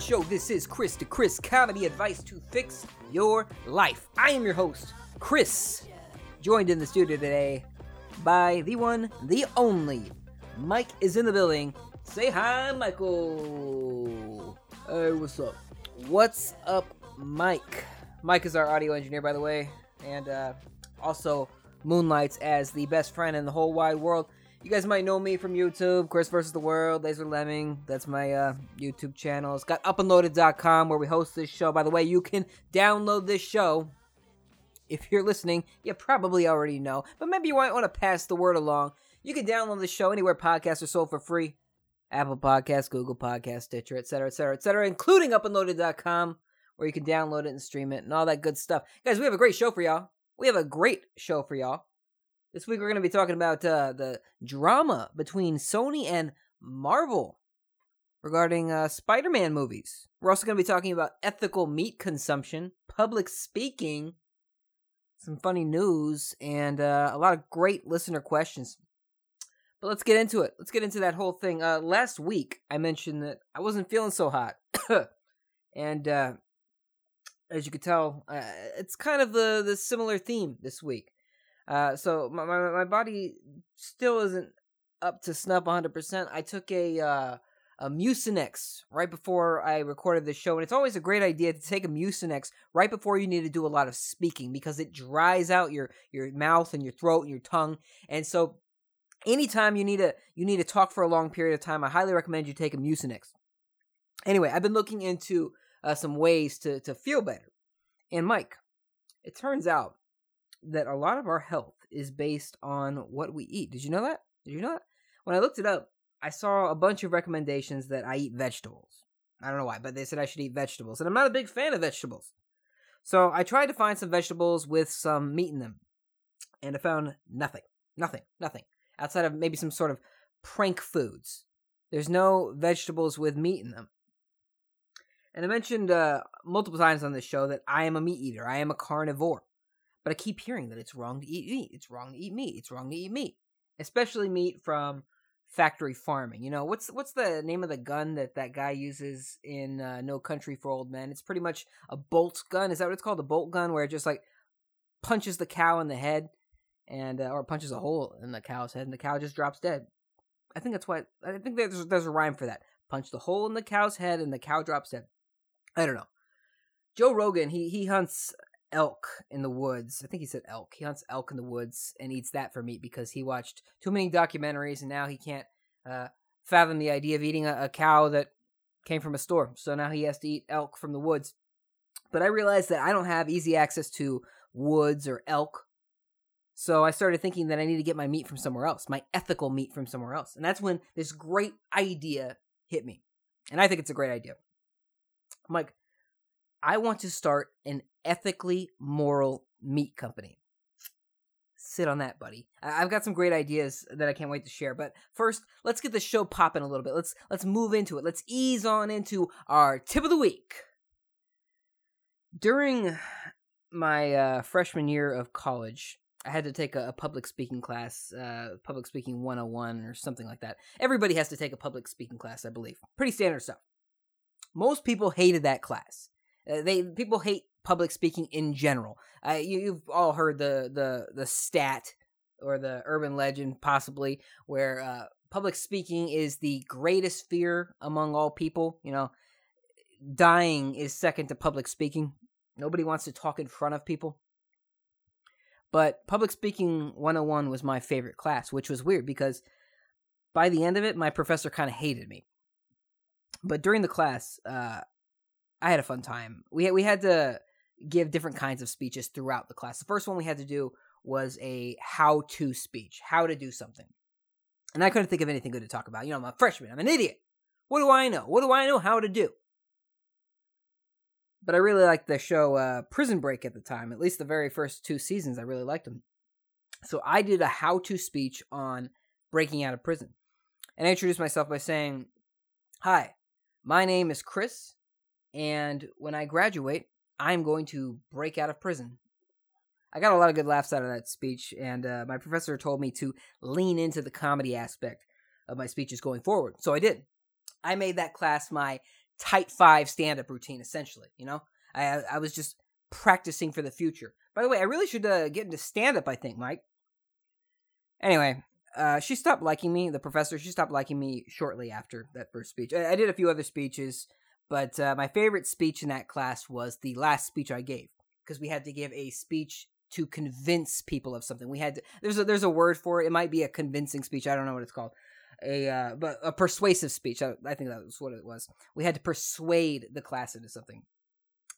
show. This is Chris to Chris Comedy Advice to Fix Your Life. I am your host, Chris, joined in the studio today by the one, the only. Mike is in the building. Say hi, Michael. Hey, what's up? What's up, Mike? Mike is our audio engineer, by the way, and uh, also moonlights as the best friend in the whole wide world. You guys might know me from YouTube, Chris versus the World, Laser Lemming. That's my uh, YouTube channel. It's got upandloaded.com where we host this show. By the way, you can download this show. If you're listening, you probably already know, but maybe you might want to pass the word along. You can download the show anywhere podcasts are sold for free. Apple Podcasts, Google Podcasts, Stitcher, etc., etc., etc., including upandloaded.com where you can download it and stream it and all that good stuff. Guys, we have a great show for y'all. We have a great show for y'all. This week we're going to be talking about uh, the drama between Sony and Marvel regarding uh, Spider Man movies. We're also going to be talking about ethical meat consumption, public speaking, some funny news, and uh, a lot of great listener questions. But let's get into it. Let's get into that whole thing. Uh, last week I mentioned that I wasn't feeling so hot. and uh, as you could tell, uh, it's kind of the, the similar theme this week. Uh, so my, my my body still isn't up to snuff 100%. I took a uh, a Mucinex right before I recorded the show, and it's always a great idea to take a Mucinex right before you need to do a lot of speaking because it dries out your your mouth and your throat and your tongue. And so, anytime you need to you need to talk for a long period of time, I highly recommend you take a Mucinex. Anyway, I've been looking into uh, some ways to to feel better, and Mike, it turns out that a lot of our health is based on what we eat. Did you know that? Did you know that? When I looked it up, I saw a bunch of recommendations that I eat vegetables. I don't know why, but they said I should eat vegetables, and I'm not a big fan of vegetables. So I tried to find some vegetables with some meat in them, and I found nothing. Nothing. Nothing. Outside of maybe some sort of prank foods. There's no vegetables with meat in them. And I mentioned uh, multiple times on this show that I am a meat eater. I am a carnivore. But I keep hearing that it's wrong to eat meat. It's wrong to eat meat. It's wrong to eat meat, especially meat from factory farming. You know what's what's the name of the gun that that guy uses in uh, No Country for Old Men? It's pretty much a bolt gun. Is that what it's called? A bolt gun, where it just like punches the cow in the head, and uh, or punches a hole in the cow's head, and the cow just drops dead. I think that's why. I think there's there's a rhyme for that. Punch the hole in the cow's head, and the cow drops dead. I don't know. Joe Rogan, he he hunts elk in the woods. I think he said elk. He hunts elk in the woods and eats that for meat because he watched too many documentaries and now he can't uh, fathom the idea of eating a, a, cow that came from a store. So now he has to eat elk from the woods. But I realized that I don't have easy access to woods or elk. So I started thinking that I need to get my meat from somewhere else, my ethical meat from somewhere else. And that's when this great idea hit me. And I think it's a great idea. I'm like, I want to start an ethically moral meat company. Sit on that, buddy. I've got some great ideas that I can't wait to share. But first, let's get the show popping a little bit. Let's let's move into it. Let's ease on into our tip of the week. During my uh, freshman year of college, I had to take a, a public speaking class, uh, public speaking 101 or something like that. Everybody has to take a public speaking class, I believe. Pretty standard stuff. Most people hated that class. Uh, they people hate public speaking in general. Uh, you, have all heard the the the stat or the urban legend, possibly, where uh, public speaking is the greatest fear among all people. You know, dying is second to public speaking. Nobody wants to talk in front of people. But public speaking 101 was my favorite class, which was weird because by the end of it, my professor kind of hated me. But during the class, uh, I had a fun time. We we had to give different kinds of speeches throughout the class. The first one we had to do was a how to speech, how to do something. And I couldn't think of anything good to talk about. You know, I'm a freshman, I'm an idiot. What do I know? What do I know how to do? But I really liked the show uh, Prison Break at the time. At least the very first two seasons, I really liked them. So I did a how to speech on breaking out of prison. And I introduced myself by saying, Hi, my name is Chris, and when I graduate, I'm going to break out of prison. I got a lot of good laughs out of that speech, and uh, my professor told me to lean into the comedy aspect of my speeches going forward. So I did. I made that class my tight five stand up routine, essentially. You know, I I was just practicing for the future. By the way, I really should uh, get into stand up. I think, Mike. Anyway, uh, she stopped liking me. The professor she stopped liking me shortly after that first speech. I, I did a few other speeches, but uh, my favorite speech in that class was the last speech I gave because we had to give a speech to convince people of something. We had to, there's a there's a word for it. It might be a convincing speech. I don't know what it's called. A uh, but a persuasive speech. I, I think that was what it was. We had to persuade the class into something.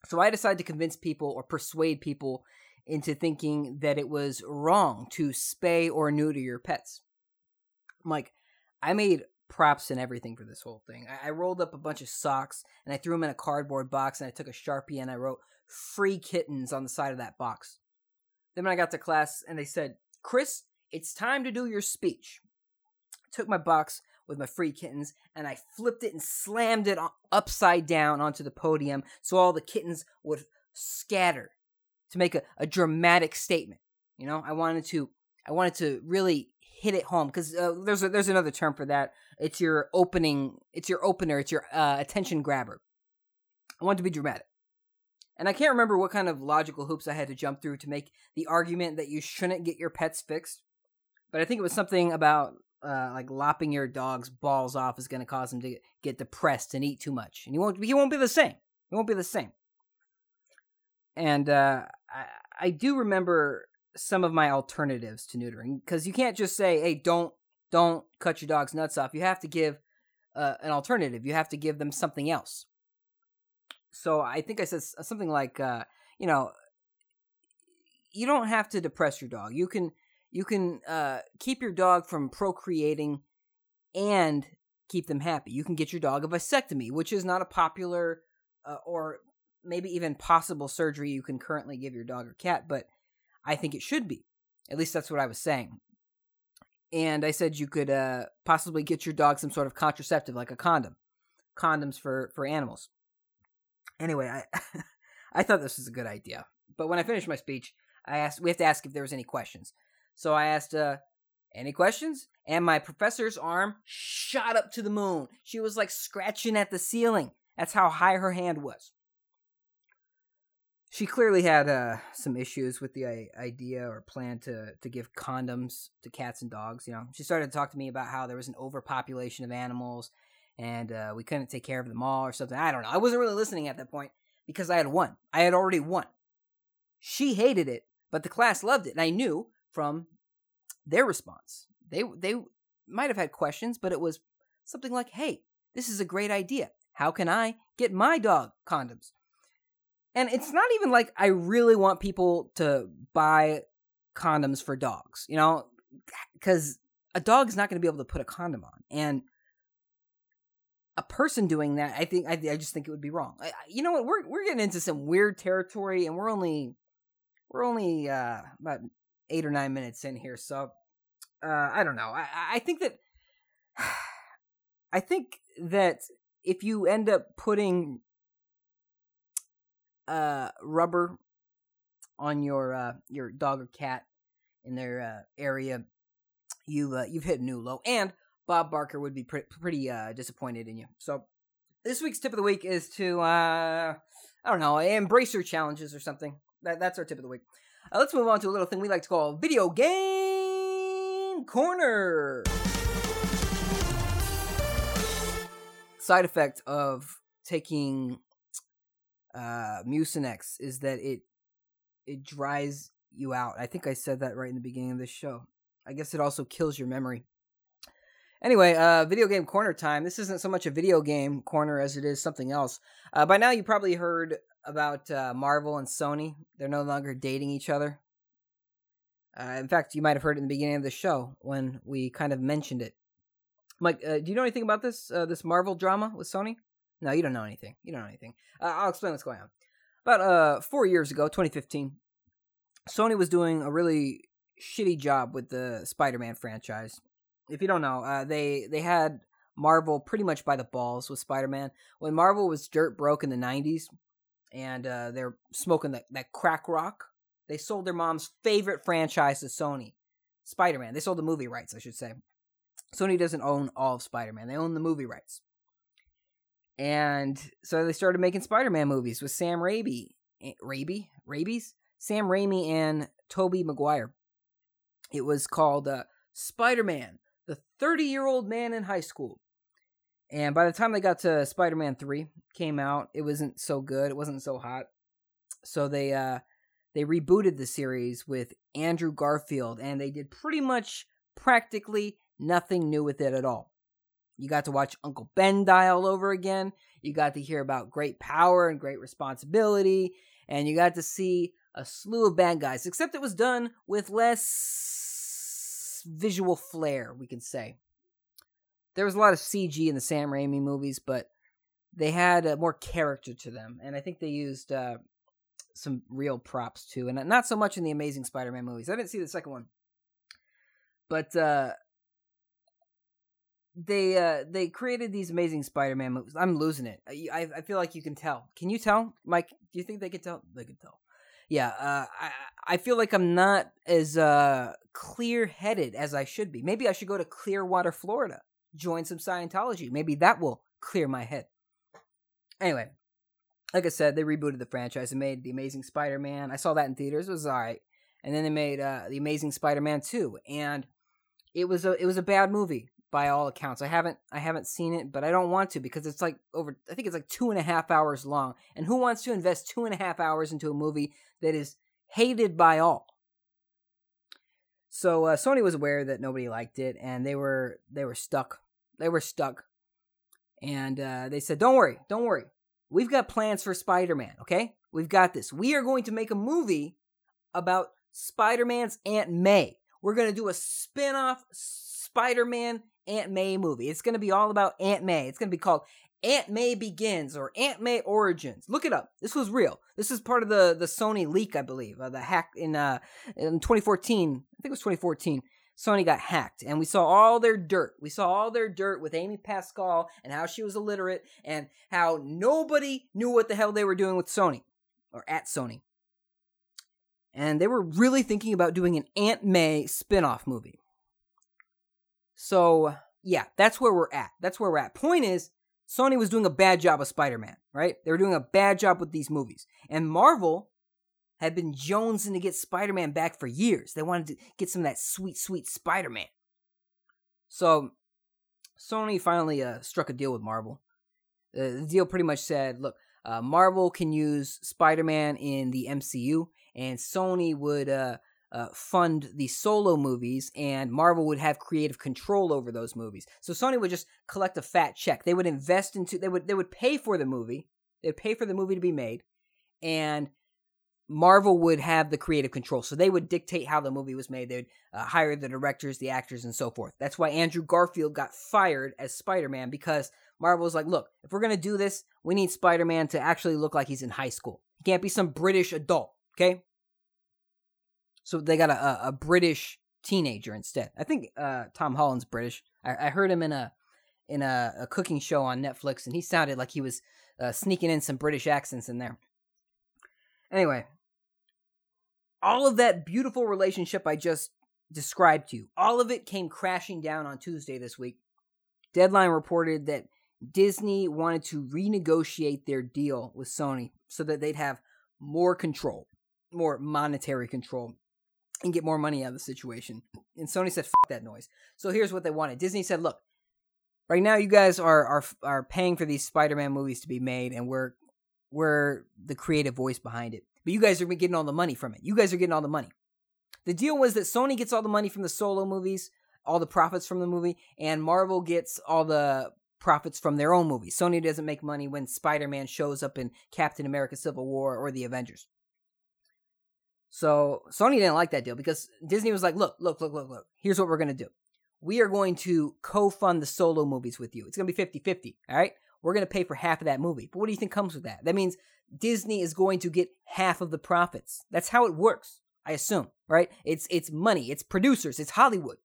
So I decided to convince people or persuade people into thinking that it was wrong to spay or neuter your pets. I'm like, I made props and everything for this whole thing. I, I rolled up a bunch of socks and I threw them in a cardboard box and I took a sharpie and I wrote free kittens on the side of that box. Then when I got to class and they said, Chris, it's time to do your speech. I took my box with my free kittens and I flipped it and slammed it upside down onto the podium so all the kittens would scatter to make a, a dramatic statement. You know, I wanted to I wanted to really hit it home because uh, there's a, there's another term for that. It's your opening. It's your opener. It's your uh, attention grabber. I want to be dramatic. And I can't remember what kind of logical hoops I had to jump through to make the argument that you shouldn't get your pets fixed. But I think it was something about uh, like lopping your dog's balls off is going to cause him to get depressed and eat too much, and he won't. He won't be the same. He won't be the same. And uh, I, I do remember some of my alternatives to neutering because you can't just say, "Hey, don't don't cut your dog's nuts off." You have to give uh, an alternative. You have to give them something else. So I think I said something like, uh, you know, you don't have to depress your dog. You can you can uh, keep your dog from procreating and keep them happy. You can get your dog a vasectomy, which is not a popular uh, or maybe even possible surgery you can currently give your dog or cat, but I think it should be. At least that's what I was saying. And I said you could uh, possibly get your dog some sort of contraceptive, like a condom, condoms for for animals. Anyway, I I thought this was a good idea. But when I finished my speech, I asked we have to ask if there was any questions. So I asked uh any questions? And my professor's arm shot up to the moon. She was like scratching at the ceiling. That's how high her hand was. She clearly had uh, some issues with the uh, idea or plan to to give condoms to cats and dogs. You know, she started to talk to me about how there was an overpopulation of animals and uh, we couldn't take care of them all or something. I don't know. I wasn't really listening at that point because I had won. I had already won. She hated it, but the class loved it, and I knew from their response. They they might have had questions, but it was something like, "Hey, this is a great idea. How can I get my dog condoms?" And it's not even like I really want people to buy condoms for dogs, you know, because a dog's not going to be able to put a condom on, and a person doing that, I think I, I just think it would be wrong. I, you know what? We're we're getting into some weird territory, and we're only we're only uh, about eight or nine minutes in here, so uh, I don't know. I I think that I think that if you end up putting uh rubber on your uh your dog or cat in their uh, area, you've uh, you've hit a new low, and Bob Barker would be pre- pretty uh, disappointed in you. So this week's tip of the week is to uh, I don't know, embrace your challenges or something. That, that's our tip of the week. Uh, let's move on to a little thing we like to call video game corner. Side effect of taking uh, Mucinex is that it it dries you out. I think I said that right in the beginning of this show. I guess it also kills your memory. Anyway, uh, video game corner time. This isn't so much a video game corner as it is something else. Uh, by now, you probably heard about uh, Marvel and Sony. They're no longer dating each other. Uh, in fact, you might have heard it in the beginning of the show when we kind of mentioned it. Mike, uh, do you know anything about this uh, this Marvel drama with Sony? No, you don't know anything. You don't know anything. I'll explain what's going on. About uh, four years ago, 2015, Sony was doing a really shitty job with the Spider-Man franchise if you don't know, uh, they they had Marvel pretty much by the balls with Spider Man. When Marvel was dirt broke in the '90s, and uh, they're smoking that that crack rock, they sold their mom's favorite franchise to Sony, Spider Man. They sold the movie rights, I should say. Sony doesn't own all of Spider Man; they own the movie rights. And so they started making Spider-Man movies with Sam Raimi, eh, Raimi, Rabies, Sam Raimi and Tobey Maguire. It was called uh, Spider-Man, the 30-year-old man in high school. And by the time they got to Spider-Man 3 came out, it wasn't so good. It wasn't so hot. So they uh they rebooted the series with Andrew Garfield and they did pretty much practically nothing new with it at all. You got to watch Uncle Ben die all over again. You got to hear about great power and great responsibility. And you got to see a slew of bad guys, except it was done with less visual flair, we can say. There was a lot of CG in the Sam Raimi movies, but they had uh, more character to them. And I think they used uh, some real props too. And not so much in the Amazing Spider Man movies. I didn't see the second one. But uh, they uh they created these amazing Spider-Man movies. I'm losing it. I I feel like you can tell. Can you tell, Mike? Do you think they can tell? They can tell. Yeah. Uh, I I feel like I'm not as uh clear-headed as I should be. Maybe I should go to Clearwater, Florida, join some Scientology. Maybe that will clear my head. Anyway, like I said, they rebooted the franchise and made the Amazing Spider-Man. I saw that in theaters. It was all right. And then they made uh, the Amazing Spider-Man 2, and it was a it was a bad movie by all accounts. I haven't I haven't seen it, but I don't want to because it's like over I think it's like two and a half hours long. And who wants to invest two and a half hours into a movie that is hated by all? So uh, Sony was aware that nobody liked it, and they were they were stuck. They were stuck, and uh, they said, "Don't worry, don't worry. We've got plans for Spider-Man. Okay, we've got this. We are going to make a movie about Spider-Man's Aunt May. We're going to do a spin-off Spider-Man Aunt May movie. It's going to be all about Aunt May. It's going to be called Aunt May Begins or Aunt May Origins. Look it up. This was real. This is part of the the Sony leak, I believe, uh, the hack in uh in 2014. I think it was 2014. Sony got hacked, and we saw all their dirt. We saw all their dirt with Amy Pascal and how she was illiterate, and how nobody knew what the hell they were doing with Sony or at Sony. And they were really thinking about doing an Aunt May spin-off movie. So yeah, that's where we're at. That's where we're at. Point is, Sony was doing a bad job of Spider-Man, right? They were doing a bad job with these movies. And Marvel had been jonesing to get Spider-Man back for years. They wanted to get some of that sweet, sweet Spider-Man. So Sony finally uh, struck a deal with Marvel. Uh, the deal pretty much said, look, uh, Marvel can use Spider-Man in the MCU, and Sony would uh, fund the solo movies, and Marvel would have creative control over those movies. So Sony would just collect a fat check. They would invest into they would they would pay for the movie. They would pay for the movie to be made, and Marvel would have the creative control. So they would dictate how the movie was made. They would uh, hire the directors, the actors, and so forth. That's why Andrew Garfield got fired as Spider Man because Marvel was like, look, if we're gonna do this, we need Spider Man to actually look like he's in high school. He can't be some British adult. Okay, so they got a, a British teenager instead. I think uh, Tom Holland's British. I, I, heard him in a in a, a, cooking show on Netflix, and he sounded like he was uh, sneaking in some British accents in there. Anyway, all of that beautiful relationship I just described to you, all of it came crashing down on Tuesday this week. Deadline reported that Disney wanted to renegotiate their deal with Sony so that they'd have more control, more monetary control and get more money out of the situation. And Sony said, "Fuck that noise." So here's what they wanted. Disney said, "Look, right now you guys are are are paying for these Spider-Man movies to be made, and we're we're the creative voice behind it. But you guys are getting all the money from it. You guys are getting all the money. The deal was that Sony gets all the money from the solo movies, all the profits from the movie, and Marvel gets all the profits from their own movies. Sony doesn't make money when Spider-Man shows up in Captain America: Civil War or the Avengers." So Sony didn't like that deal because Disney was like, look, look, look, look, look. Here's what we're going to do. We are going to co fund the solo movies with you. It's going to be 50 50. All right. We're going to pay for half of that movie. But what do you think comes with that? That means Disney is going to get half of the profits. That's how it works, I assume, right? It's it's money, it's producers, it's Hollywood.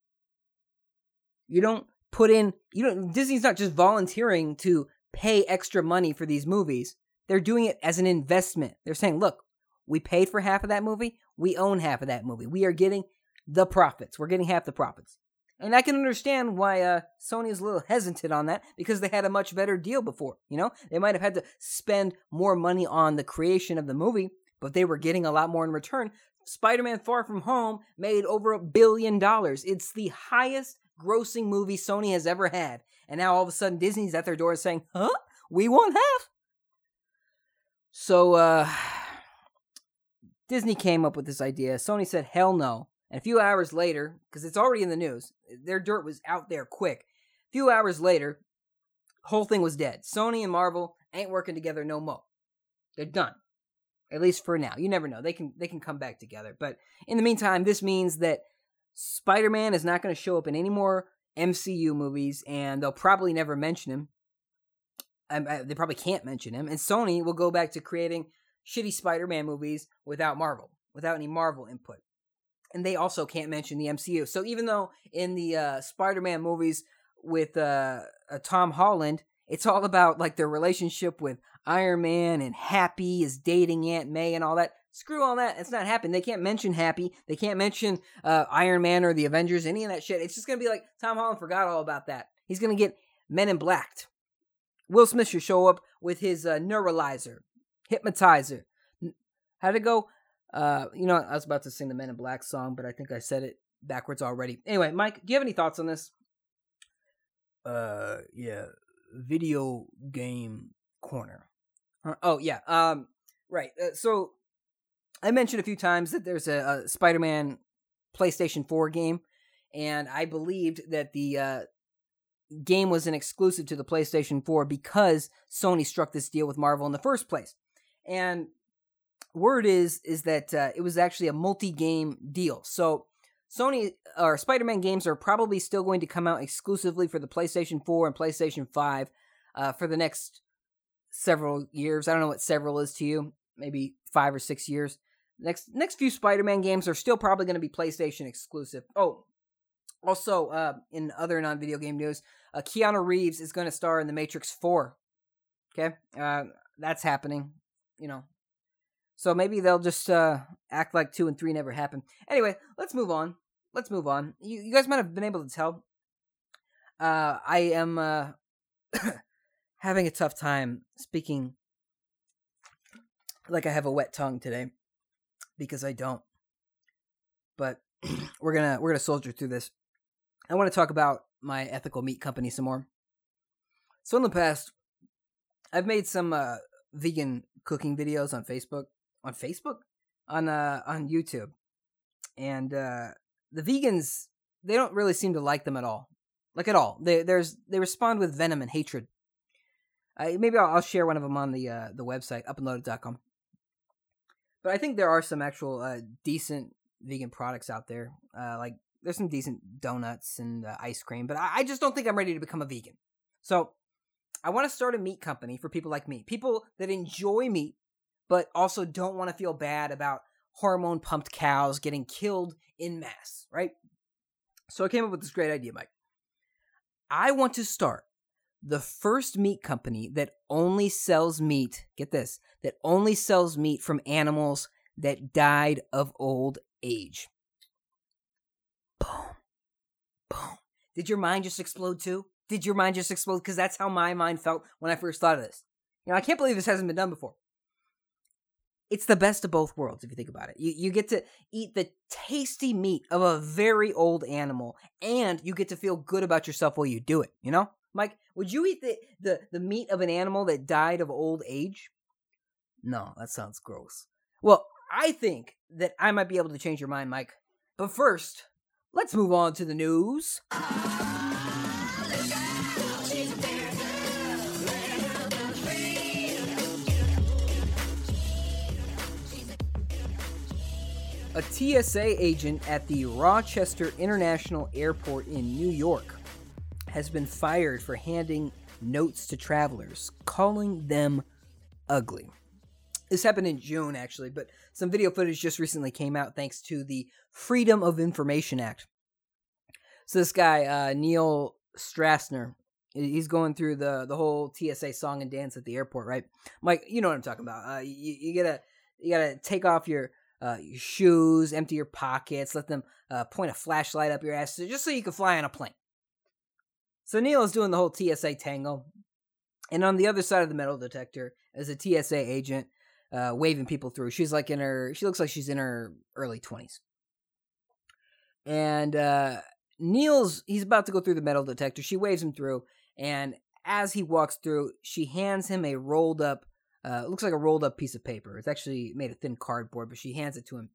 You don't put in you don't Disney's not just volunteering to pay extra money for these movies. They're doing it as an investment. They're saying, "Look, we paid for half of that movie. We own half of that movie. We are getting the profits. We're getting half the profits. And I can understand why uh, Sony is a little hesitant on that because they had a much better deal before. You know, they might have had to spend more money on the creation of the movie, but they were getting a lot more in return. Spider Man Far From Home made over a billion dollars. It's the highest grossing movie Sony has ever had. And now all of a sudden Disney's at their door saying, huh? We want half. So, uh, Disney came up with this idea. Sony said, hell no. And a few hours later, because it's already in the news, their dirt was out there quick. A few hours later, whole thing was dead. Sony and Marvel ain't working together no more. They're done. At least for now. You never know. They can they can come back together. But in the meantime, this means that Spider-Man is not going to show up in any more MCU movies and they'll probably never mention him. I, I, they probably can't mention him. And Sony will go back to creating shitty Spider-Man movies without Marvel, without any Marvel input. And they also can't mention the MCU. So even though in the uh, Spider-Man movies with uh, uh, Tom Holland, it's all about like their relationship with Iron Man and Happy is dating Aunt May and all that. Screw all that. It's not happening. They can't mention Happy. They can't mention uh, Iron Man or the Avengers, any of that shit. It's just gonna be like Tom Holland forgot all about that. He's gonna get Men in Blacked. Will Smith should show up with his uh, neuralizer, hypnotizer. How'd it go? Uh, you know, I was about to sing the Men in Black song, but I think I said it backwards already. Anyway, Mike, do you have any thoughts on this? Uh, yeah, video game corner. Uh, oh yeah, um, right. Uh, so I mentioned a few times that there's a, a Spider-Man PlayStation 4 game, and I believed that the uh, game was an exclusive to the PlayStation 4 because Sony struck this deal with Marvel in the first place. And word is is that uh, it was actually a multi-game deal. So Sony or Spider-Man games are probably still going to come out exclusively for the PlayStation 4 and PlayStation 5 uh, for the next several years. I don't know what several is to you, maybe five or six years. Next next few Spider-Man games are still probably going to be PlayStation exclusive. Oh, also uh, in other non-video game news, uh, Keanu Reeves is going to star in The Matrix 4. Okay, uh, that's happening. You know, so maybe they'll just uh, act like two and three never happened. Anyway, let's move on. Let's move on. You, you guys might have been able to tell. Uh, I am uh, having a tough time speaking like I have a wet tongue today because I don't. But we're gonna we're gonna soldier through this. I want to talk about my ethical meat company some more. So in the past, I've made some uh, vegan cooking videos on Facebook, on Facebook, on uh, on YouTube, and uh, the vegans they don't really seem to like them at all, like at all. They there's they respond with venom and hatred. Uh, maybe I'll, I'll, share one of them on the uh, the website upandloaded.com. But I think there are some actual uh, decent vegan products out there. Uh, like there's some decent donuts and uh, ice cream, but I, I just don't think I'm ready to become a vegan. So I want to start a meat company for people like me, people that enjoy meat, but also don't want to feel bad about hormone pumped cows getting killed in mass, right? So I came up with this great idea, Mike. I want to start the first meat company that only sells meat, get this, that only sells meat from animals that died of old age. Boom. Boom. Did your mind just explode too? Did your mind just explode? Because that's how my mind felt when I first thought of this. You know, I can't believe this hasn't been done before. It's the best of both worlds if you think about it. You you get to eat the tasty meat of a very old animal, and you get to feel good about yourself while you do it. You know? Mike, would you eat the, the, the meat of an animal that died of old age? No, that sounds gross. Well, I think that I might be able to change your mind, Mike. But first, let's move on to the news. A TSA agent at the Rochester International Airport in New York has been fired for handing notes to travelers, calling them ugly. This happened in June, actually, but some video footage just recently came out thanks to the Freedom of Information Act. So this guy, uh, Neil Strassner, he's going through the the whole TSA song and dance at the airport, right? Mike, you know what I'm talking about. Uh, you, you gotta you gotta take off your uh, your shoes, empty your pockets, let them uh, point a flashlight up your ass just so you can fly on a plane. So Neil is doing the whole TSA tango. And on the other side of the metal detector is a TSA agent uh, waving people through. She's like in her, she looks like she's in her early 20s. And uh, Neil's, he's about to go through the metal detector. She waves him through. And as he walks through, she hands him a rolled up, uh, it looks like a rolled up piece of paper. It's actually made of thin cardboard, but she hands it to him.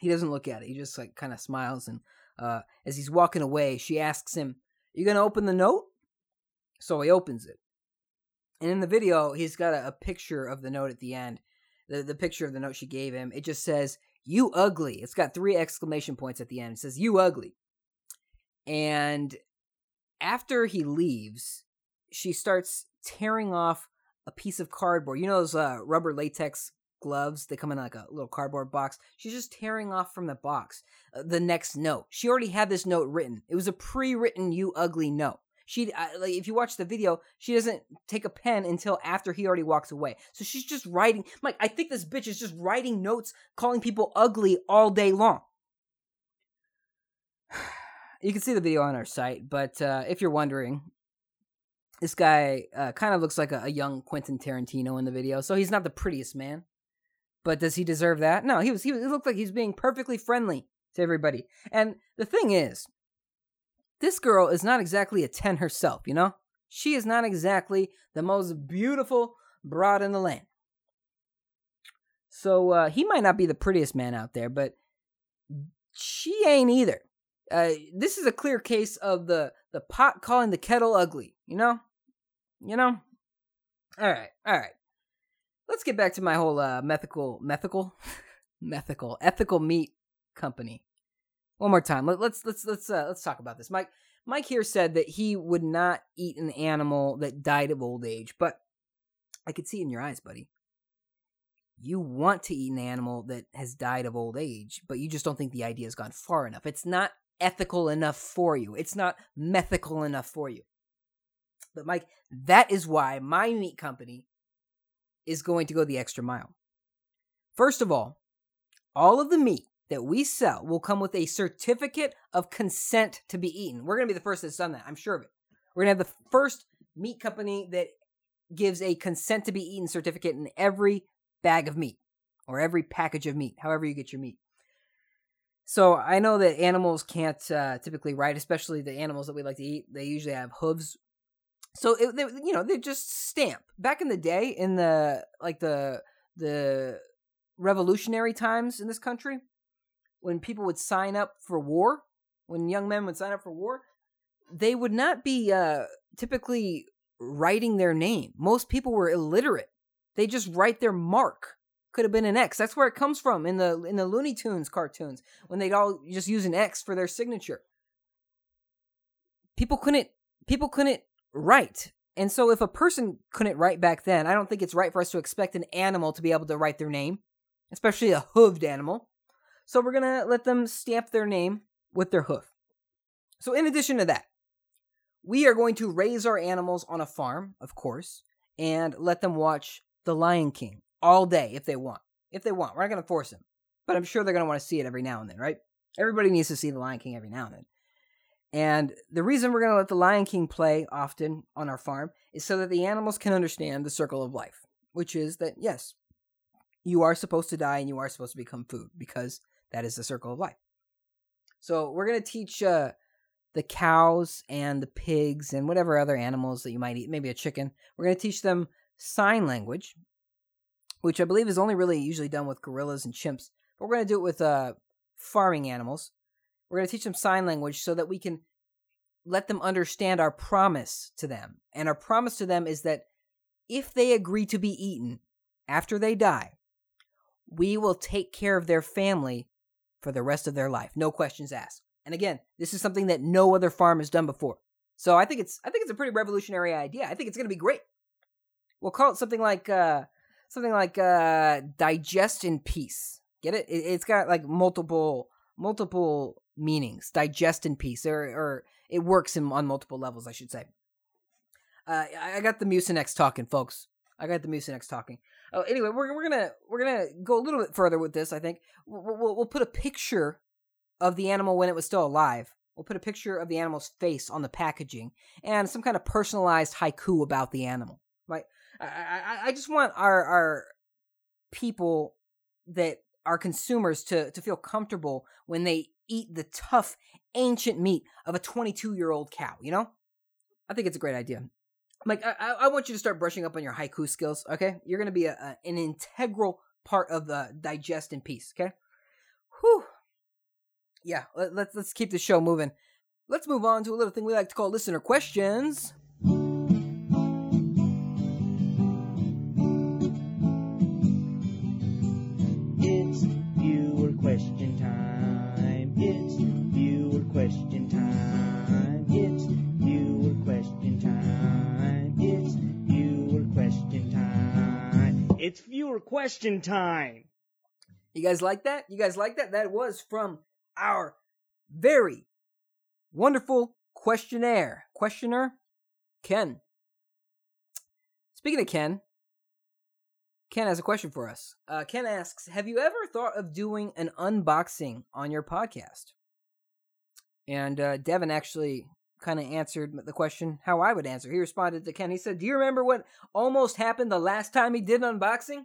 He doesn't look at it. He just like kind of smiles. And uh, as he's walking away, she asks him, You gonna open the note? So he opens it. And in the video, he's got a, a picture of the note at the end. The, the picture of the note she gave him. It just says, You ugly. It's got three exclamation points at the end. It says, You ugly. And after he leaves, she starts tearing off a piece of cardboard. You know those uh, rubber latex gloves? They come in like a little cardboard box. She's just tearing off from the box uh, the next note. She already had this note written. It was a pre-written "you ugly" note. She like if you watch the video, she doesn't take a pen until after he already walks away. So she's just writing. Mike, I think this bitch is just writing notes, calling people ugly all day long. You can see the video on our site, but uh, if you're wondering, this guy uh, kind of looks like a, a, young Quentin Tarantino in the video. So he's not the prettiest man, but does he deserve that? No, he was. He, he looked like he's being perfectly friendly to everybody. And the thing is, this girl is not exactly a ten herself. You know, she is not exactly the most beautiful broad in the land. So uh, he might not be the prettiest man out there, but she ain't either. Uh, this is a clear case of the the pot calling the kettle ugly. You know, you know. All right, all right. Let's get back to my whole uh, methical, methical, methical, ethical meat company. One more time. Let, let's let's let's uh, let's talk about this. Mike Mike here said that he would not eat an animal that died of old age, but I could see in your eyes, buddy. You want to eat an animal that has died of old age, but you just don't think the idea has gone far enough. It's not ethical enough for you. It's not methical enough for you. But Mike, that is why my meat company is going to go the extra mile. First of all, all of the meat that we sell will come with a certificate of consent to be eaten. We're going to be the first that's done that. I'm sure of it. We're going to have the first meat company that gives a consent to be eaten certificate in every bag of meat or every package of meat, however you get your meat. So I know that animals can't uh, typically ride, especially the animals that we like to eat. They usually have hooves. So it, they, you know they just stamp. Back in the day, in the like the the revolutionary times in this country, when people would sign up for war, when young men would sign up for war, they would not be uh, typically writing their name. Most people were illiterate. They just write their mark could have been an X. That's where it comes from in the in the Looney Tunes cartoons when they'd all just use an X for their signature. People couldn't people couldn't write. And so if a person couldn't write back then, I don't think it's right for us to expect an animal to be able to write their name, especially a hooved animal. So we're going to let them stamp their name with their hoof. So in addition to that, we are going to raise our animals on a farm, of course, and let them watch The Lion King all day if they want. If they want, we're not going to force them, but I'm sure they're going to want to see it every now and then, right? Everybody needs to see The Lion King every now and then. And the reason we're going to let The Lion King play often on our farm is so that the animals can understand the circle of life, which is that, yes, you are supposed to die and you are supposed to become food because that is the circle of life. So we're going to teach uh, the cows and the pigs and whatever other animals that you might eat, maybe a chicken. We're going to teach them sign language which I believe is only really usually done with gorillas and chimps. But we're going to do it with uh, farming animals. We're going to teach them sign language so that we can let them understand our promise to them. And our promise to them is that if they agree to be eaten after they die, we will take care of their family for the rest of their life. No questions asked. And again, this is something that no other farm has done before. So I think it's I think it's a pretty revolutionary idea. I think it's going to be great. We'll call it something like uh, something like uh digest in peace. Get it? it has got like multiple multiple meanings. Digest in peace, or or it works in on multiple levels, I should say. Uh, I got the Mucinex talking, folks. I got the Mucinex talking. Oh, anyway, we're we're gonna we're gonna go a little bit further with this. I think we'll, we'll, we'll put a picture of the animal when it was still alive. We'll put a picture of the animal's face on the packaging and some kind of personalized haiku about the animal. Right? I I, I just want our our people that are consumers to to feel comfortable when they eat the tough ancient meat of a 22 year old cow. You know, I think it's a great idea. Mike, I, I want you to start brushing up on your haiku skills. Okay, you're going to be a, a, an integral part of the digest in peace. Okay, whew. Yeah, let, let's let's keep the show moving. Let's move on to a little thing we like to call listener questions. It's viewer question time. You guys like that? You guys like that? That was from our very wonderful questionnaire. Questioner Ken. Speaking of Ken, Ken has a question for us. Uh, Ken asks Have you ever thought of doing an unboxing on your podcast? And uh, Devin actually kind of answered the question how I would answer. He responded to Ken. He said, Do you remember what almost happened the last time he did an unboxing?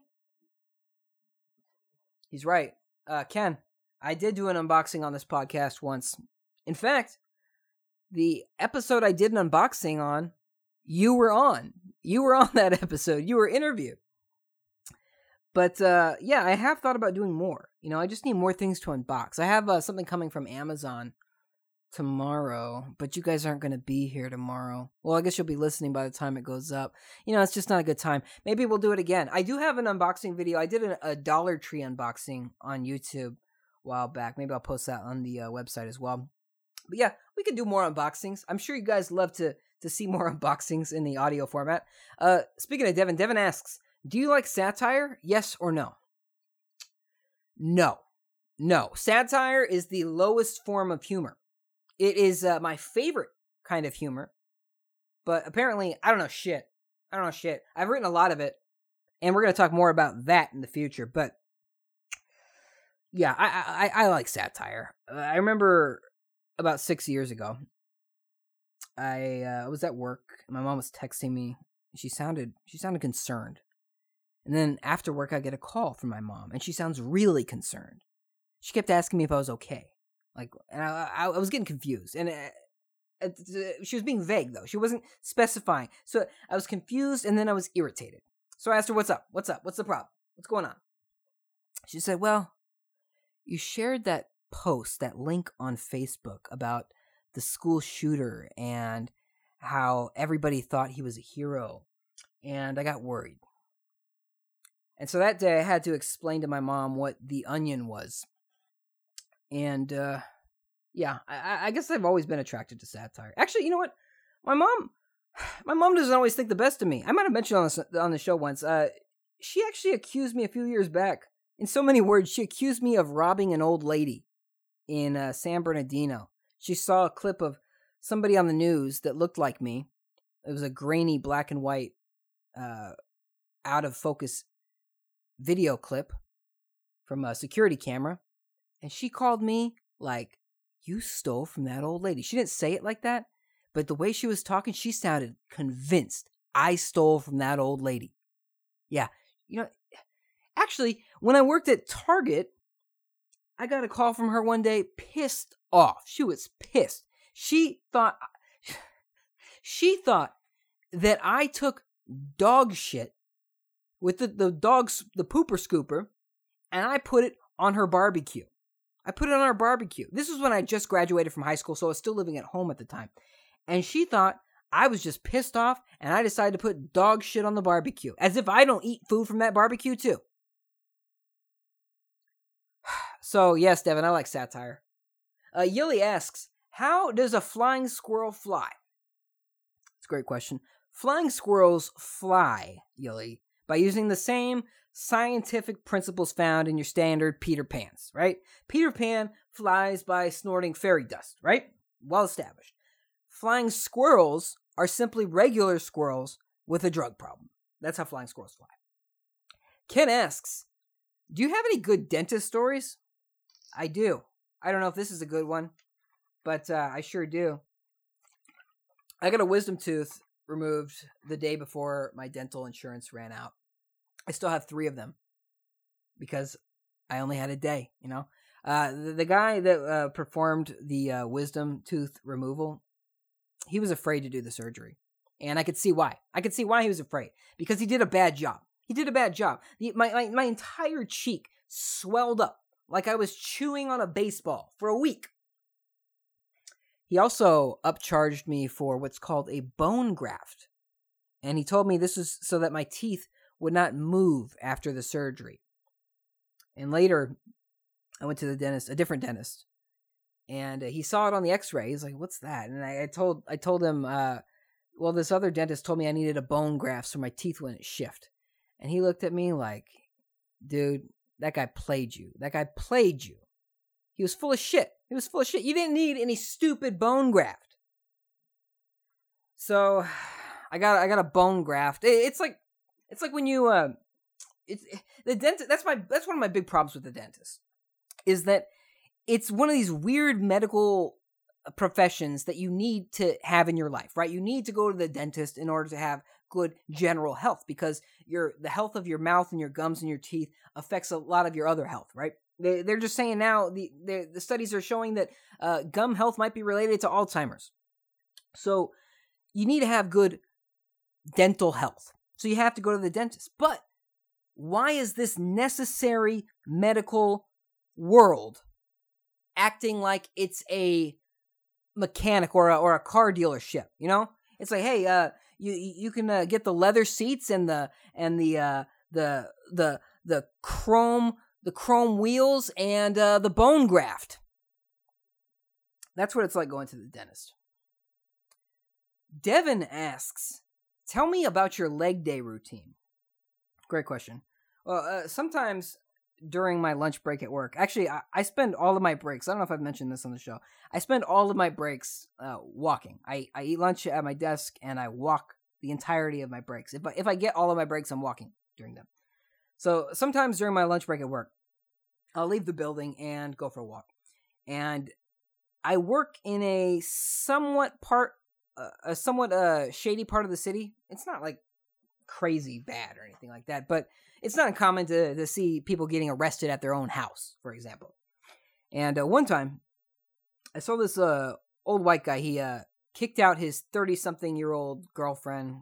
He's right. Uh, Ken, I did do an unboxing on this podcast once. In fact, the episode I did an unboxing on, you were on. You were on that episode. You were interviewed. But uh, yeah, I have thought about doing more. You know, I just need more things to unbox. I have uh, something coming from Amazon tomorrow, but you guys aren't going to be here tomorrow. Well, I guess you'll be listening by the time it goes up. You know, it's just not a good time. Maybe we'll do it again. I do have an unboxing video. I did a, a Dollar Tree unboxing on YouTube a while back. Maybe I'll post that on the uh, website as well. But yeah, we could do more unboxings. I'm sure you guys love to to see more unboxings in the audio format. Uh, speaking of Devin, Devin asks, "Do you like satire? Yes or no?" No, no. Satire is the lowest form of humor. It is uh, my favorite kind of humor, but apparently I don't know shit. I don't know shit. I've written a lot of it, and we're gonna talk more about that in the future. But yeah, I I, I like satire. I remember about six years ago, I uh, was at work. My mom was texting me. She sounded she sounded concerned, and then after work, I get a call from my mom, and she sounds really concerned. She kept asking me if I was okay, like, and I I, was getting confused, and. Uh, she was being vague though. She wasn't specifying. So I was confused and then I was irritated. So I asked her, What's up? What's up? What's the problem? What's going on? She said, Well, you shared that post, that link on Facebook about the school shooter and how everybody thought he was a hero. And I got worried. And so that day I had to explain to my mom what the onion was. And uh, yeah, I, I guess I've always been attracted to satire. Actually, you know what? My mom, my mom doesn't always think the best of me. I might have mentioned on this on the show once. Uh, she actually accused me a few years back. In so many words, she accused me of robbing an old lady in uh, San Bernardino. She saw a clip of somebody on the news that looked like me. It was a grainy black and white, uh, out of focus video clip from a security camera, and she called me like you stole from that old lady. She didn't say it like that, but the way she was talking, she sounded convinced I stole from that old lady. Yeah. You know, actually, when I worked at Target, I got a call from her one day pissed off. She was pissed. She thought she thought that I took dog shit with the, the dog's the pooper scooper and I put it on her barbecue. I put it on our barbecue. This was when I just graduated from high school, so I was still living at home at the time. And she thought I was just pissed off, and I decided to put dog shit on the barbecue, as if I don't eat food from that barbecue too. So, yes, Devin, I like satire. Uh, Yili asks, How does a flying squirrel fly? It's a great question. Flying squirrels fly, Yili, by using the same scientific principles found in your standard Peter Pans, right? Peter Pan flies by snorting fairy dust, right? Well established. Flying squirrels are simply regular squirrels with a drug problem. That's how flying squirrels fly. Ken asks, "Do you have any good dentist stories?" I do. I don't know if this is a good one, but uh, I sure do. I got a wisdom tooth removed the day before my dental insurance ran out. I still have three of them because I only had a day. You know, uh, the, the guy that uh, performed the uh, wisdom tooth removal, he was afraid to do the surgery, and I could see why. I could see why he was afraid because he did a bad job. He did a bad job. My, my my entire cheek swelled up like I was chewing on a baseball for a week. He also upcharged me for what's called a bone graft. And he told me this is so that my teeth would not move after the surgery. And later, I went to the dentist, a different dentist, and uh, he saw it on the X-ray. He's like, "What's that?" And I, I told, I told him, uh, "Well, this other dentist told me I needed a bone graft so my teeth wouldn't shift." And he looked at me like, "Dude, that guy played you. That guy played you. He was full of shit. He was full of shit. You didn't need any stupid bone graft." So, I got, I got a bone graft. It, it's like, it's like when you, uh, it's the dentist. That's my, that's one of my big problems with the dentist is that it's one of these weird medical professions that you need to have in your life, right? You need to go to the dentist in order to have good general health because your the health of your mouth and your gums and your teeth affects a lot of your other health, right? They, they're just saying now the the studies are showing that uh, gum health might be related to Alzheimer's. So you need to have good dental health. So you have to go to the dentist. But why is this necessary medical world acting like it's a mechanic or a, or a car dealership. You know, it's like, hey, uh, you you can uh, get the leather seats and the and the uh, the the the chrome the chrome wheels and uh, the bone graft. That's what it's like going to the dentist. Devin asks, "Tell me about your leg day routine." Great question. Well, uh, sometimes during my lunch break at work. Actually, I, I, spend all of my breaks. I don't know if I've mentioned this on the show. I spend all of my breaks uh, walking. I, I eat lunch at my desk and I walk the entirety of my breaks. If I, if I get all of my breaks, I'm walking during them. So sometimes during my lunch break at work, I'll leave the building and go for a walk. And I work in a somewhat part, a somewhat uh, shady part of the city. It's not like crazy bad or anything like that, but it's not uncommon to, to see people getting arrested at their own house, for example. And uh, one time, I saw this uh, old white guy. He uh, kicked out his 30 something year old girlfriend,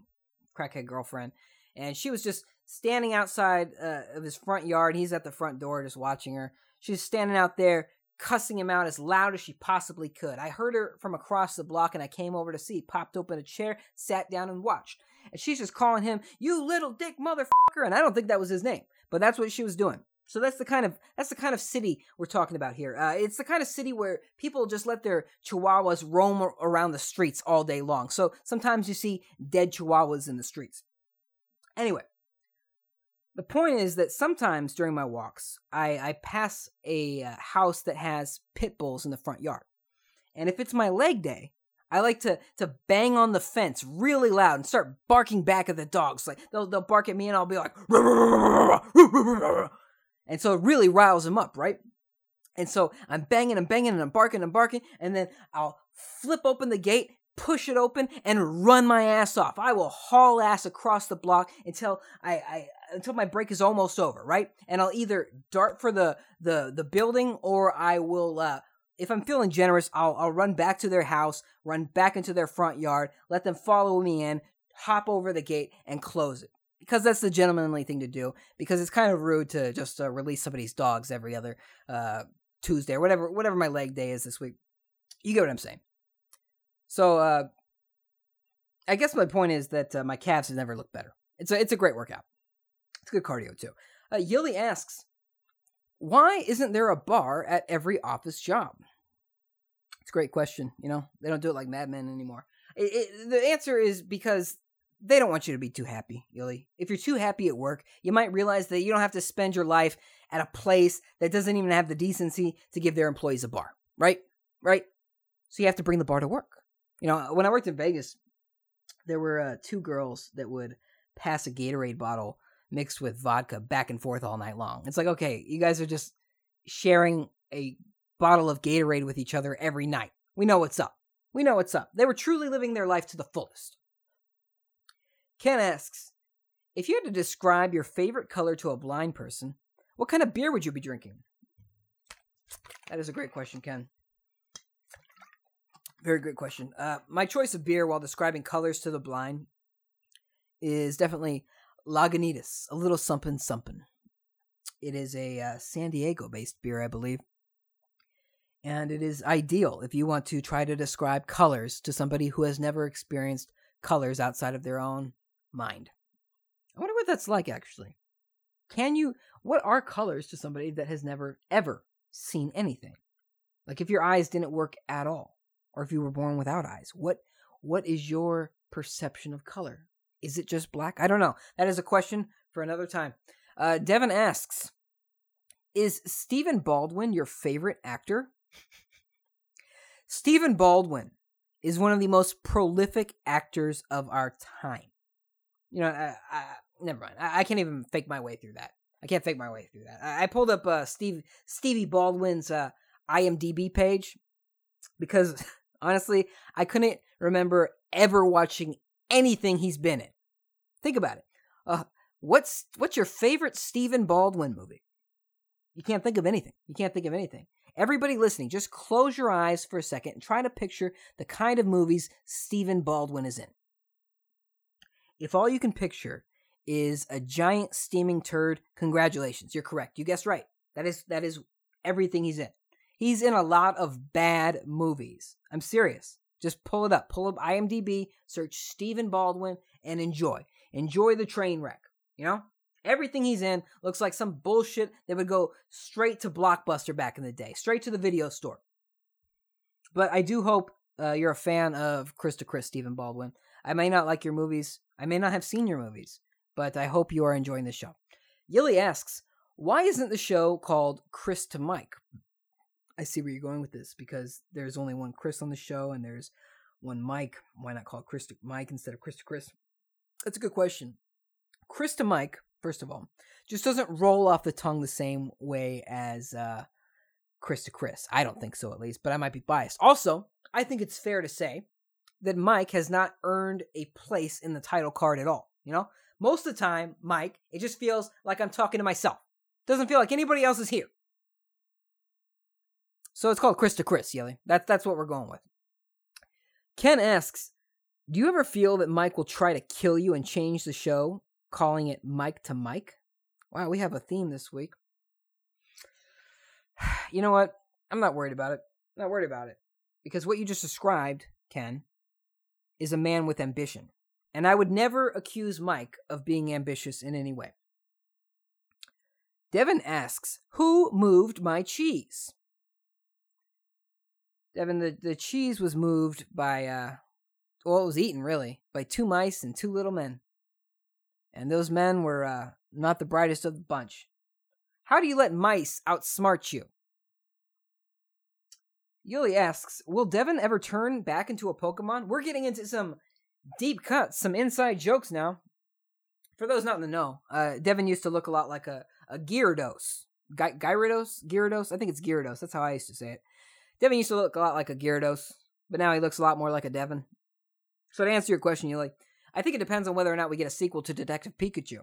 crackhead girlfriend, and she was just standing outside uh, of his front yard. He's at the front door just watching her. She's standing out there cussing him out as loud as she possibly could. I heard her from across the block and I came over to see. Popped open a chair, sat down, and watched and she's just calling him "you little dick motherfucker," and I don't think that was his name, but that's what she was doing. So that's the kind of that's the kind of city we're talking about here. Uh, it's the kind of city where people just let their chihuahuas roam around the streets all day long. So sometimes you see dead chihuahuas in the streets. Anyway, the point is that sometimes during my walks, I, I pass a uh, house that has pit bulls in the front yard, and if it's my leg day, I like to to bang on the fence really loud and start barking back at the dogs. Like they'll they'll bark at me and I'll be like, and so it really riles them up, right? And so I'm banging and banging and I'm barking and barking, and then I'll flip open the gate, push it open, and run my ass off. I will haul ass across the block until I, I until my break is almost over, right? And I'll either dart for the the the building or I will uh, if I'm feeling generous, I'll I'll run back to their house, run back into their front yard, let them follow me in, hop over the gate, and close it. Because that's the gentlemanly thing to do. Because it's kind of rude to just uh, release somebody's dogs every other uh, Tuesday or whatever whatever my leg day is this week. You get what I'm saying. So uh, I guess my point is that uh, my calves have never looked better. It's a it's a great workout. It's good cardio too. Uh, Yili asks, why isn't there a bar at every office job? It's a great question. You know, they don't do it like Mad Men anymore. It, it, the answer is because they don't want you to be too happy, Yuli. If you're too happy at work, you might realize that you don't have to spend your life at a place that doesn't even have the decency to give their employees a bar, right? Right? So you have to bring the bar to work. You know, when I worked in Vegas, there were uh, two girls that would pass a Gatorade bottle mixed with vodka back and forth all night long. It's like, okay, you guys are just sharing a bottle of Gatorade with each other every night. We know what's up. We know what's up. They were truly living their life to the fullest. Ken asks If you had to describe your favorite color to a blind person, what kind of beer would you be drinking? That is a great question, Ken. Very great question. Uh, my choice of beer while describing colors to the blind is definitely Lagunitas, a little something something. It is a uh, San Diego based beer, I believe. And it is ideal if you want to try to describe colors to somebody who has never experienced colors outside of their own mind. I wonder what that's like, actually. Can you, what are colors to somebody that has never, ever seen anything? Like if your eyes didn't work at all, or if you were born without eyes, what, what is your perception of color? Is it just black? I don't know. That is a question for another time. Uh, Devin asks Is Stephen Baldwin your favorite actor? Stephen Baldwin is one of the most prolific actors of our time. You know, I, I, never mind. I, I, can't even fake my way through that. I can't fake my way through that. I, I pulled up uh, Steve Stevie Baldwin's uh, IMDb page because honestly, I couldn't remember ever watching anything he's been in. Think about it. Uh, what's what's your favorite Stephen Baldwin movie? You can't think of anything. You can't think of anything. Everybody listening, just close your eyes for a second and try to picture the kind of movies Stephen Baldwin is in. If all you can picture is a giant steaming turd, congratulations, you're correct. You guessed right. That is that is everything he's in. He's in a lot of bad movies. I'm serious. Just pull it up. Pull up IMDb, search Stephen Baldwin, and enjoy. Enjoy the train wreck. You know? Everything he's in looks like some bullshit that would go straight to Blockbuster back in the day, straight to the video store. But I do hope uh, you're a fan of Chris to Chris, Stephen Baldwin. I may not like your movies. I may not have seen your movies, but I hope you are enjoying the show. Yilly asks, why isn't the show called Chris to Mike? I see where you're going with this because there's only one Chris on the show and there's one Mike. Why not call Chris to Mike instead of Chris to Chris? That's a good question. Chris to Mike, first of all, just doesn't roll off the tongue the same way as uh, Chris to Chris. I don't think so, at least, but I might be biased. Also, I think it's fair to say that Mike has not earned a place in the title card at all. You know, most of the time, Mike, it just feels like I'm talking to myself. Doesn't feel like anybody else is here. So it's called Chris to Chris, Yelly. That's that's what we're going with. Ken asks, "Do you ever feel that Mike will try to kill you and change the show, calling it Mike to Mike?" Wow, we have a theme this week. You know what? I'm not worried about it. I'm not worried about it because what you just described, Ken, is a man with ambition, and I would never accuse Mike of being ambitious in any way. Devin asks, "Who moved my cheese?" Devin, the, the cheese was moved by, uh, well, it was eaten really by two mice and two little men. And those men were uh, not the brightest of the bunch. How do you let mice outsmart you? Yuli asks, Will Devin ever turn back into a Pokemon? We're getting into some deep cuts, some inside jokes now. For those not in the know, uh, Devin used to look a lot like a, a Gyarados. Gy- Gyarados? Gyarados? I think it's Gyarados. That's how I used to say it. Devin used to look a lot like a Gyarados, but now he looks a lot more like a Devin. So to answer your question, you like, I think it depends on whether or not we get a sequel to Detective Pikachu.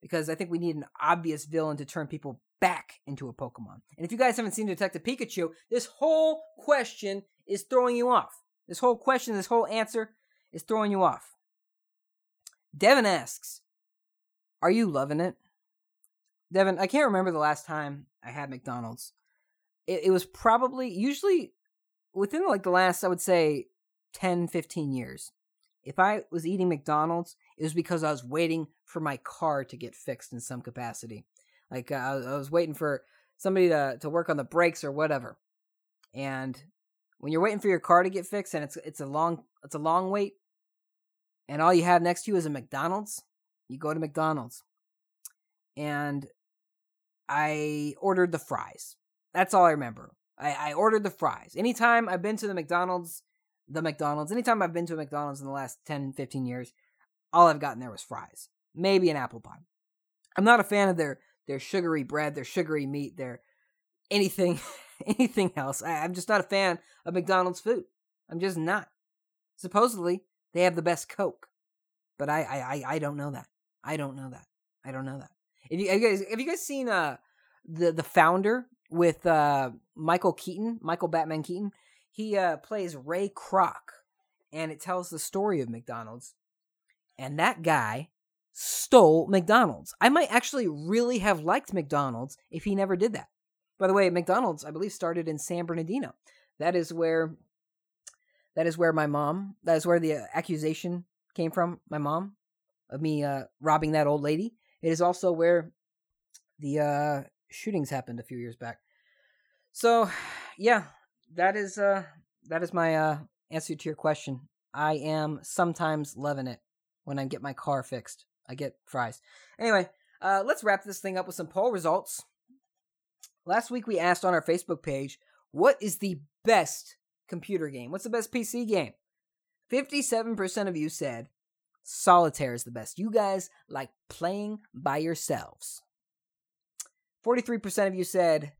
Because I think we need an obvious villain to turn people back into a Pokemon. And if you guys haven't seen Detective Pikachu, this whole question is throwing you off. This whole question, this whole answer is throwing you off. Devin asks, Are you loving it? Devin, I can't remember the last time I had McDonald's it, it was probably usually within like the last I would say 10 15 years. If I was eating McDonald's, it was because I was waiting for my car to get fixed in some capacity. Like uh, I was waiting for somebody to to work on the brakes or whatever. And when you're waiting for your car to get fixed and it's it's a long it's a long wait and all you have next to you is a McDonald's, you go to McDonald's. And I ordered the fries. That's all I remember. I, I ordered the fries. Anytime I've been to the McDonald's, the McDonald's, anytime I've been to a McDonald's in the last 10, 15 years, all I've gotten there was fries. Maybe an apple pie. I'm not a fan of their their sugary bread, their sugary meat, their anything anything else. I, I'm just not a fan of McDonald's food. I'm just not. Supposedly they have the best Coke, but I I I, I don't know that. I don't know that. I don't know that. If you, have you guys have you guys seen uh the the founder with uh Michael Keaton, Michael Batman Keaton? He uh plays Ray Kroc, and it tells the story of McDonald's. And that guy stole McDonald's. I might actually really have liked McDonald's if he never did that. By the way, McDonald's, I believe, started in San Bernardino. That is where that is where my mom, that is where the uh, accusation came from, my mom, of me uh, robbing that old lady. It is also where the uh, shootings happened a few years back. So, yeah, that is uh that is my uh answer to your question. I am sometimes loving it when I get my car fixed. I get fries. Anyway, uh, let's wrap this thing up with some poll results. Last week we asked on our Facebook page, what is the best computer game? What's the best PC game? 57% of you said Solitaire is the best. You guys like playing by yourselves. 43% of you said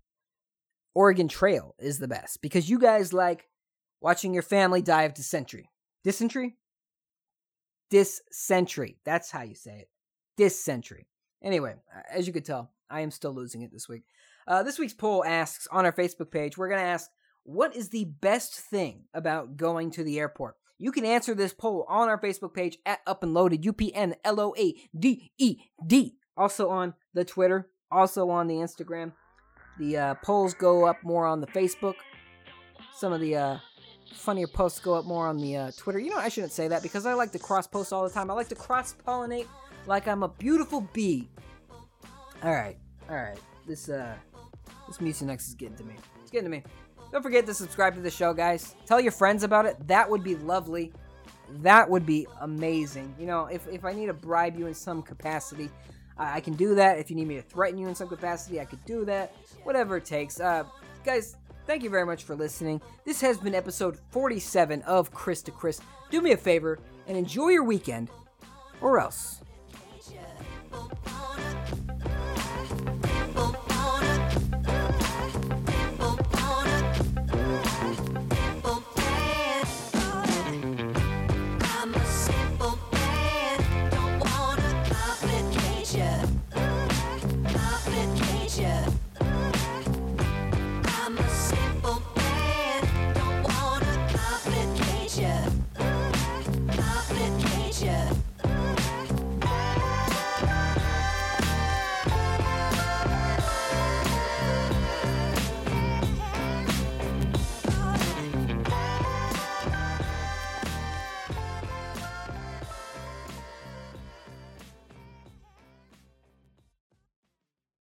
Oregon Trail is the best because you guys like watching your family die of dysentery. Dysentery? Dysentery. That's how you say it. Dysentery. Anyway, as you could tell, I am still losing it this week. Uh, this week's poll asks on our Facebook page, we're going to ask, what is the best thing about going to the airport? You can answer this poll on our Facebook page at Up and Loaded, U P N L O A D E D. Also on the Twitter, also on the Instagram. The uh, polls go up more on the Facebook. Some of the uh, funnier posts go up more on the uh, Twitter. You know, I shouldn't say that because I like to cross post all the time. I like to cross pollinate like I'm a beautiful bee. All right, all right. This uh, this Mucinex is getting to me. It's getting to me. Don't forget to subscribe to the show, guys. Tell your friends about it. That would be lovely. That would be amazing. You know, if, if I need to bribe you in some capacity, I, I can do that. If you need me to threaten you in some capacity, I could do that. Whatever it takes. Uh, guys, thank you very much for listening. This has been episode 47 of Chris to Chris. Do me a favor and enjoy your weekend, or else